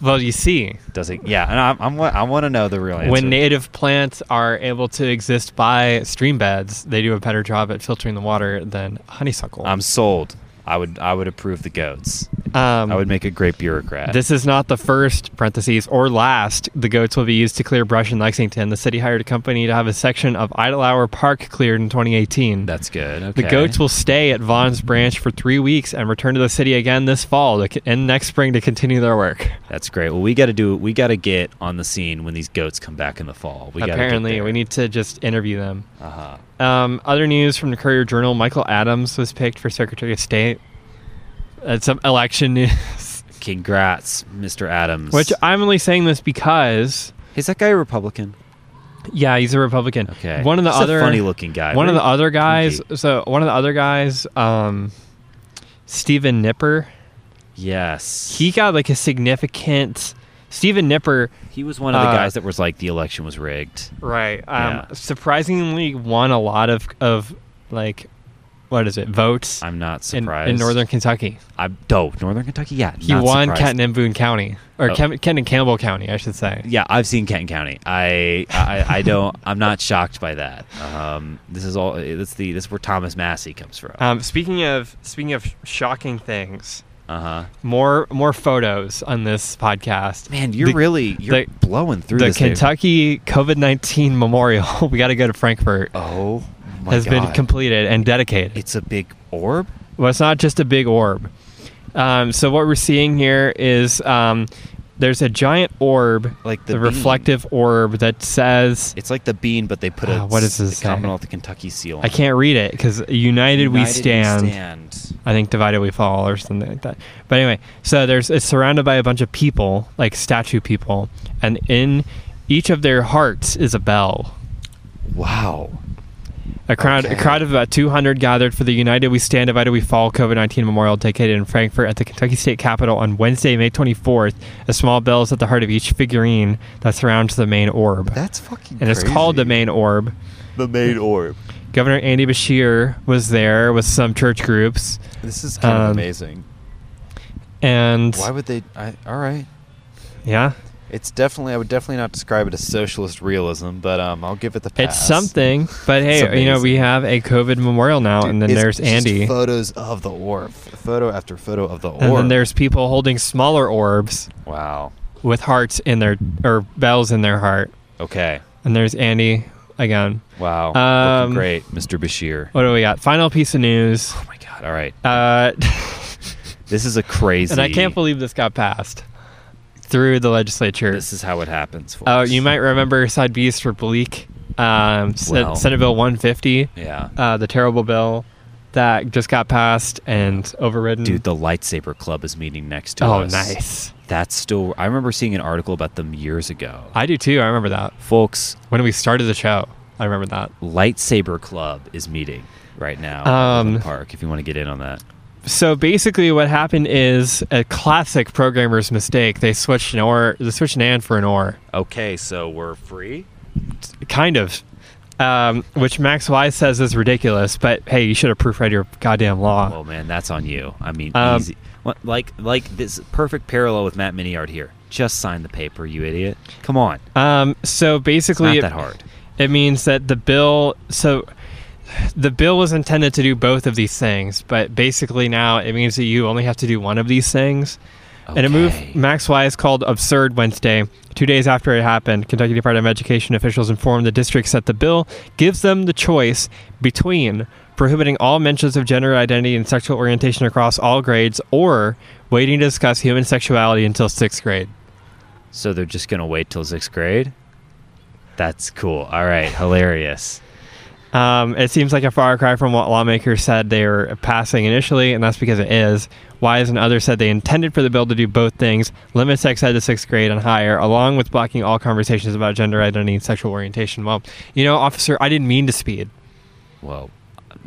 well, you see, Does it? Yeah, and I'm, I'm I want to know the real answer. when native plants are able to exist by stream beds, they do a better job at filtering the water than honeysuckle. I'm sold. I would I would approve the goats. Um, I would make a great bureaucrat. This is not the first parentheses or last. The goats will be used to clear brush in Lexington. The city hired a company to have a section of Idle Hour Park cleared in 2018. That's good. Okay. The goats will stay at Vaughn's Branch for three weeks and return to the city again this fall to, and next spring to continue their work. That's great. Well, we got to do. We got to get on the scene when these goats come back in the fall. We gotta Apparently, we need to just interview them. Uh huh. Um, other news from the Courier Journal: Michael Adams was picked for Secretary of State. That's some election news. Congrats, Mr. Adams. Which I'm only saying this because, is that guy a Republican? yeah, he's a Republican. Okay. One of the He's a other funny-looking guy. One of the Very other guys. kinky. So one of the other guys, um, Stephen Knipper. Yes. He got like a significant. Stephen Knipper, He was one of the uh, guys that was like the election was rigged. right? Um, Yeah. surprisingly won a lot of of like, what is it? Votes I'm not surprised. in northern Kentucky. I oh, Northern Kentucky. Yeah. He won surprised. Kenton and Boone County, or Oh. Ken, Kenton and Campbell County, I should say. Yeah, I've seen Kenton County. I, I, I don't. (laughs) I'm not shocked by that. Um, this is all. That's the. This is where Thomas Massie comes from. Um, speaking of speaking of shocking things, Uh huh. more more photos on this podcast. Man, you're The- really you're the- blowing through the. Kentucky COVID nineteen (laughs) memorial. we got to go to Frankfort. Oh my has been completed and dedicated. It's a big orb. Well, it's not just a big orb. Um, so what we're seeing here is um, there's a giant orb, Like the the, reflective orb that says It's like the bean, but they put a Ah, what does this say? Commonwealth of Kentucky seal. On I can't read it because united, we United stand. stand. I think divided we fall or something like that. But anyway, so there's it's surrounded by a bunch of people, like statue people, and in each of their hearts is a bell. Wow. A crowd, Okay. a crowd of about 200 gathered for the United We Stand, Divided We Fall COVID 19 memorial dedicated in Frankfort at the Kentucky State Capitol on Wednesday, May 24th. A small bell is at the heart of each figurine that surrounds the main orb. That's fucking. and it's called the main orb. the main orb. Governor Andy Beshear was there with some church groups. This is kind Um, of amazing. And Why would they? I, all right. yeah, It's definitely. I would definitely not describe it as socialist realism, but um, I'll give it the pass. it's something. But hey, you know, we have a COVID memorial now, Dude, and then there's Andy. Photos of the orb. Photo after photo of the orb. and then there's people holding smaller orbs wow. with hearts in their, or bells in their heart. Okay. And there's Andy again. Wow. Um, Looking great, Mr. Beshear. What do we got? Final piece of news. Oh my God. All right. Uh, (laughs) This is a crazy. and I can't believe this got passed through the legislature. This is how it happens. Oh, folks. you might remember Side B's for Bleak, um, Well. Senate Bill 150, Yeah. uh, the terrible bill that just got passed and overridden. Dude, the lightsaber club is meeting next to oh, us. nice. That's still. I remember seeing an article about them years ago. I do too. I remember that Folks, when we started the show. I remember that. Lightsaber Club is meeting right now Um, Park. If you want to get in on that, So basically, what happened is a classic programmer's mistake. They switched an or, they switched an and for an or, okay. So we're free. kind of. Um, which Max Wise says is ridiculous, but hey, you should have proofread your goddamn law. Oh man, that's on you. I mean, Um, like like this perfect parallel with Matt Miniard here. Just sign the paper, you idiot. Come on, Um, so it's basically, not that hard. it means that the bill so the bill was intended to do both of these things but basically now it means that you only have to do one of these things and a move Okay. max wise called absurd wednesday two days after it happened kentucky department of education officials informed the districts that the bill gives them the choice between prohibiting all mentions of gender identity and sexual orientation across all grades or waiting to discuss human sexuality until sixth grade So they're just gonna wait till sixth grade. That's cool. All right, hilarious. Um, it seems like a far cry from what lawmakers said they were passing initially, and that's because it is. Wise and others said they intended for the bill to do both things limit sex ed to sixth grade and higher, along with blocking all conversations about gender identity and sexual orientation. Well, you know, officer, I didn't mean to speed. Well,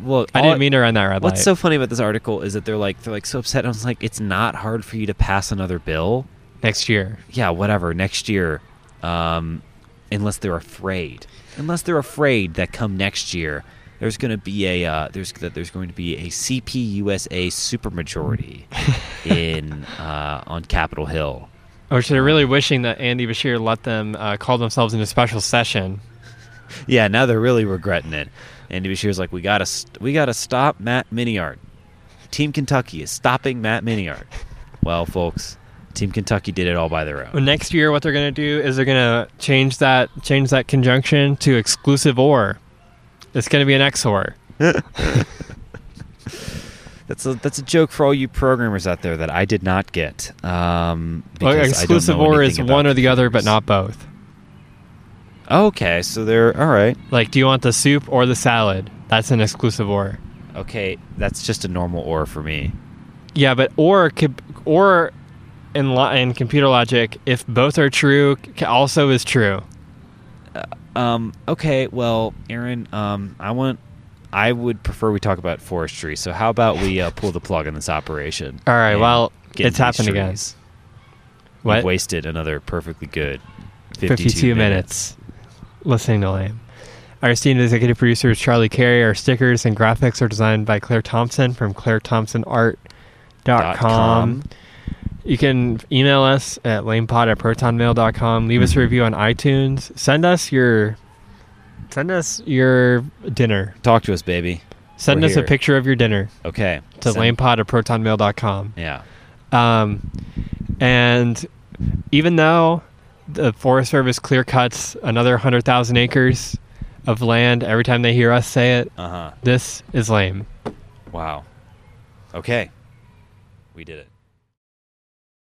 well, I didn't mean to run that red What's light. so funny about this article is that they're like they're like so upset. I was like, it's not hard for you to pass another bill. Next year. Yeah, whatever. Next year, um, unless they're afraid, unless they're afraid that come next year, there's going to be a uh, there's that there's going to be a CPUSA supermajority (laughs) in uh, on Capitol Hill. Or should they're really wishing that Andy Beshear let them uh, call themselves in a special session. (laughs) Yeah, now they're really regretting it. Andy Beshear's like, we gotta st- we gotta stop Matt Miniard. Team Kentucky is stopping Matt Miniard. (laughs) Well, folks, Team Kentucky did it all by their own. Next year, what they're going to do is they're going to change that change that conjunction to exclusive or. It's going to be an XOR. (laughs) That's a that's a joke for all you programmers out there that I did not get. Um, Well, because I don't exclusive or is one or the other, but not both. Okay, so they're all right. Like, do you want the soup or the salad? That's an exclusive or. Okay, that's just a normal or for me. Yeah, but or could- or in lo- in computer logic, if both are true, also is true. Um, okay, well, Aaron, um, I want, I would prefer we talk about forestry. So how about we uh, pull the plug on this operation? All right, well, it's happened again. trees? We've wasted another perfectly good 52, 52 minutes. listening to Lame. Our esteemed executive producer is Charlie Carey. Our stickers and graphics are designed by Claire Thompson from clairethompsonart.com. Dot com. You can email us at lamepod at protonmail.com. Leave us a review on iTunes. Send us your send us your dinner. Talk to us, baby. Send We're us a picture of your dinner Okay. to Send- lamepod at protonmail.com. Yeah. Um, and even though the Forest Service clear cuts another 100,000 acres of land every time they hear us say it, Uh huh. this is lame. Wow. Okay. We did it.